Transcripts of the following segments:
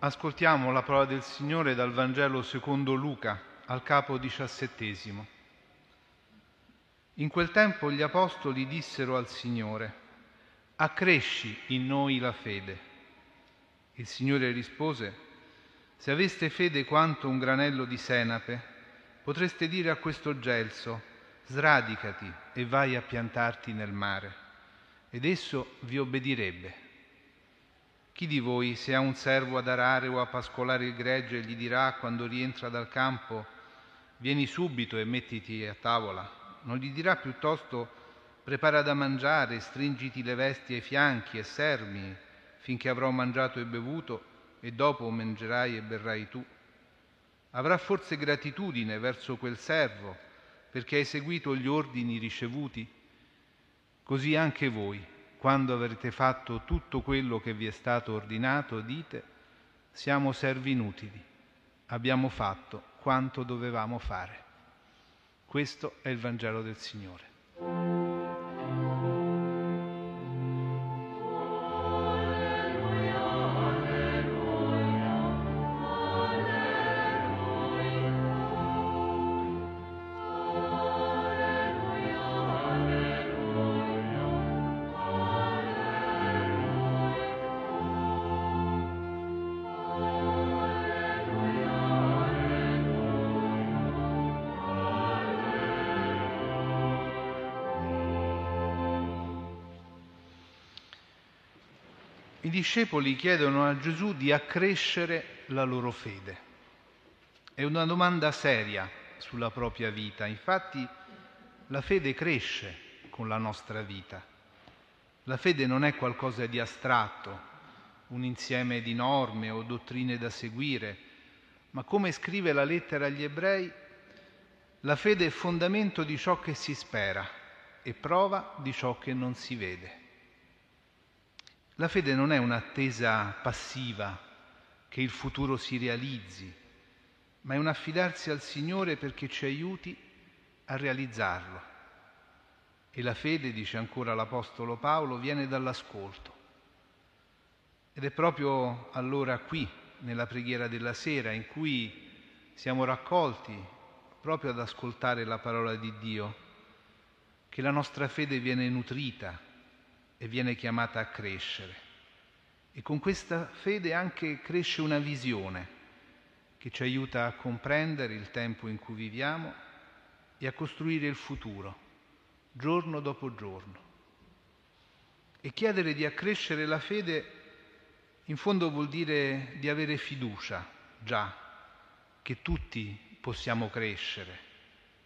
Ascoltiamo la parola del Signore dal Vangelo secondo Luca, al capo diciassettesimo. In quel tempo gli apostoli dissero al Signore, accresci in noi la fede. Il Signore rispose, se aveste fede quanto un granello di senape, potreste dire a questo gelso, sradicati e vai a piantarti nel mare, ed esso vi obbedirebbe. Chi di voi, se ha un servo ad arare o a pascolare il gregge, gli dirà quando rientra dal campo, vieni subito e mettiti a tavola? Non gli dirà piuttosto, prepara da mangiare, stringiti le vesti ai fianchi e sermi finché avrò mangiato e bevuto e dopo mangerai e berrai tu? Avrà forse gratitudine verso quel servo perché hai seguito gli ordini ricevuti? Così anche voi quando avrete fatto tutto quello che vi è stato ordinato, dite, siamo servi inutili, abbiamo fatto quanto dovevamo fare. Questo è il Vangelo del Signore. I discepoli chiedono a Gesù di accrescere la loro fede. È una domanda seria sulla propria vita. Infatti la fede cresce con la nostra vita. La fede non è qualcosa di astratto, un insieme di norme o dottrine da seguire, ma come scrive la lettera agli ebrei, la fede è fondamento di ciò che si spera e prova di ciò che non si vede. La fede non è un'attesa passiva che il futuro si realizzi, ma è un affidarsi al Signore perché ci aiuti a realizzarlo. E la fede, dice ancora l'Apostolo Paolo, viene dall'ascolto. Ed è proprio allora qui, nella preghiera della sera, in cui siamo raccolti proprio ad ascoltare la parola di Dio, che la nostra fede viene nutrita e viene chiamata a crescere. E con questa fede anche cresce una visione che ci aiuta a comprendere il tempo in cui viviamo e a costruire il futuro, giorno dopo giorno. E chiedere di accrescere la fede in fondo vuol dire di avere fiducia già che tutti possiamo crescere,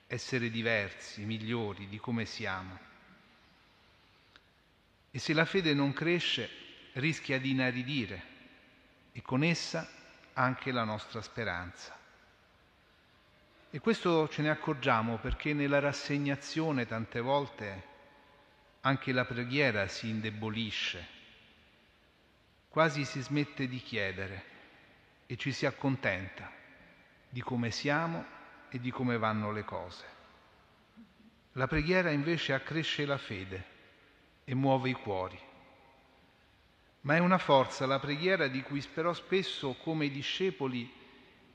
essere diversi, migliori di come siamo. E se la fede non cresce, rischia di inaridire e con essa anche la nostra speranza. E questo ce ne accorgiamo perché nella rassegnazione tante volte anche la preghiera si indebolisce, quasi si smette di chiedere e ci si accontenta di come siamo e di come vanno le cose. La preghiera invece accresce la fede e muove i cuori. Ma è una forza la preghiera di cui però spesso come discepoli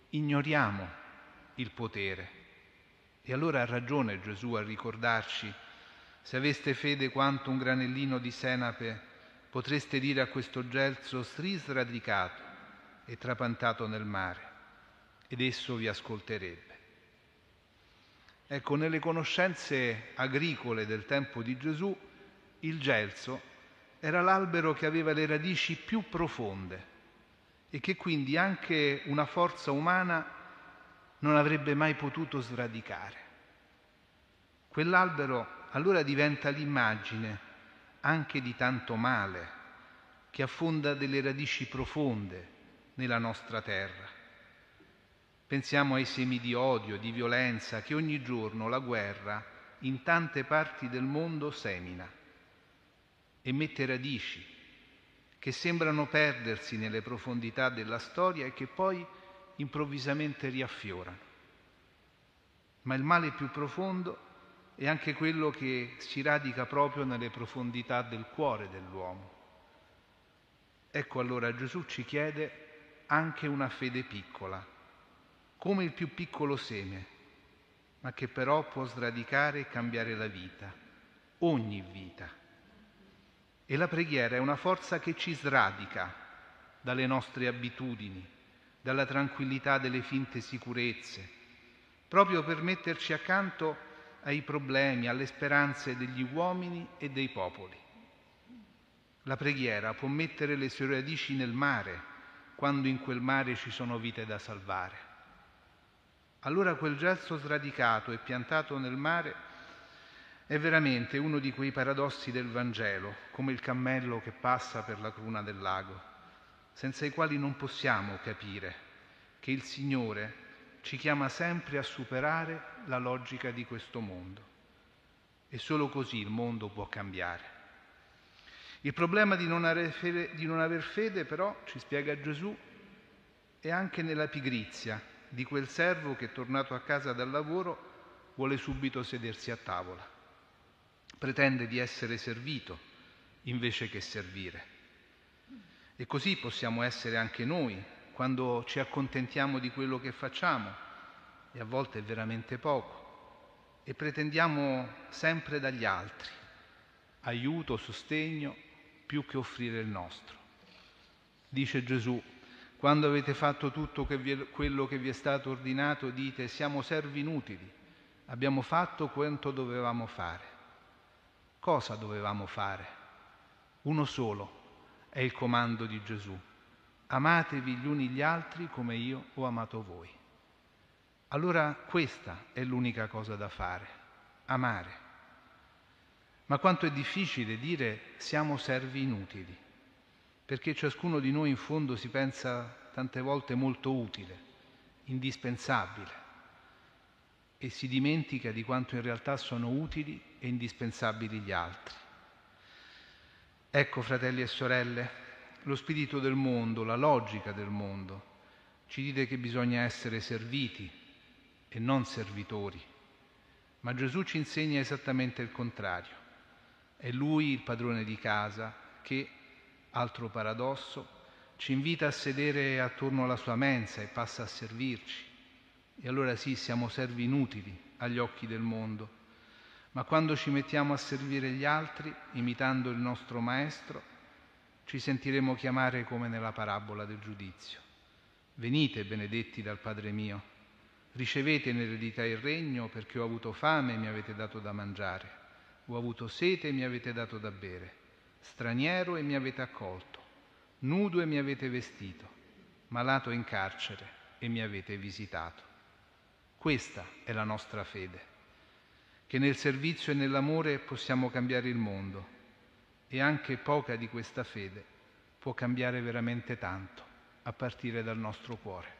ignoriamo il potere. E allora ha ragione Gesù a ricordarci, se aveste fede quanto un granellino di senape, potreste dire a questo gelso stris radicato e trapantato nel mare, ed esso vi ascolterebbe. Ecco, nelle conoscenze agricole del tempo di Gesù, il gelso era l'albero che aveva le radici più profonde e che quindi anche una forza umana non avrebbe mai potuto sradicare. Quell'albero allora diventa l'immagine anche di tanto male che affonda delle radici profonde nella nostra terra. Pensiamo ai semi di odio, di violenza che ogni giorno la guerra in tante parti del mondo semina e mette radici che sembrano perdersi nelle profondità della storia e che poi improvvisamente riaffiorano. Ma il male più profondo è anche quello che si radica proprio nelle profondità del cuore dell'uomo. Ecco allora Gesù ci chiede anche una fede piccola, come il più piccolo seme, ma che però può sradicare e cambiare la vita, ogni vita. E la preghiera è una forza che ci sradica dalle nostre abitudini, dalla tranquillità delle finte sicurezze, proprio per metterci accanto ai problemi, alle speranze degli uomini e dei popoli. La preghiera può mettere le sue radici nel mare, quando in quel mare ci sono vite da salvare. Allora quel gesto sradicato e piantato nel mare è veramente uno di quei paradossi del Vangelo, come il cammello che passa per la cruna del lago, senza i quali non possiamo capire che il Signore ci chiama sempre a superare la logica di questo mondo. E solo così il mondo può cambiare. Il problema di non, fede, di non aver fede, però, ci spiega Gesù, è anche nella pigrizia di quel servo che, tornato a casa dal lavoro, vuole subito sedersi a tavola. Pretende di essere servito invece che servire. E così possiamo essere anche noi quando ci accontentiamo di quello che facciamo, e a volte è veramente poco, e pretendiamo sempre dagli altri aiuto, sostegno, più che offrire il nostro. Dice Gesù, quando avete fatto tutto quello che vi è stato ordinato, dite siamo servi inutili, abbiamo fatto quanto dovevamo fare. Cosa dovevamo fare? Uno solo è il comando di Gesù. Amatevi gli uni gli altri come io ho amato voi. Allora questa è l'unica cosa da fare, amare. Ma quanto è difficile dire siamo servi inutili, perché ciascuno di noi in fondo si pensa tante volte molto utile, indispensabile, e si dimentica di quanto in realtà sono utili e indispensabili gli altri. Ecco, fratelli e sorelle, lo spirito del mondo, la logica del mondo, ci dice che bisogna essere serviti e non servitori, ma Gesù ci insegna esattamente il contrario. È Lui il padrone di casa che, altro paradosso, ci invita a sedere attorno alla sua mensa e passa a servirci. E allora sì, siamo servi inutili agli occhi del mondo, ma quando ci mettiamo a servire gli altri, imitando il nostro Maestro, ci sentiremo chiamare come nella parabola del giudizio. Venite, benedetti dal Padre mio, ricevete in eredità il regno perché ho avuto fame e mi avete dato da mangiare. Ho avuto sete e mi avete dato da bere, straniero e mi avete accolto, nudo e mi avete vestito, malato in carcere e mi avete visitato. Questa è la nostra fede, che nel servizio e nell'amore possiamo cambiare il mondo e anche poca di questa fede può cambiare veramente tanto, a partire dal nostro cuore.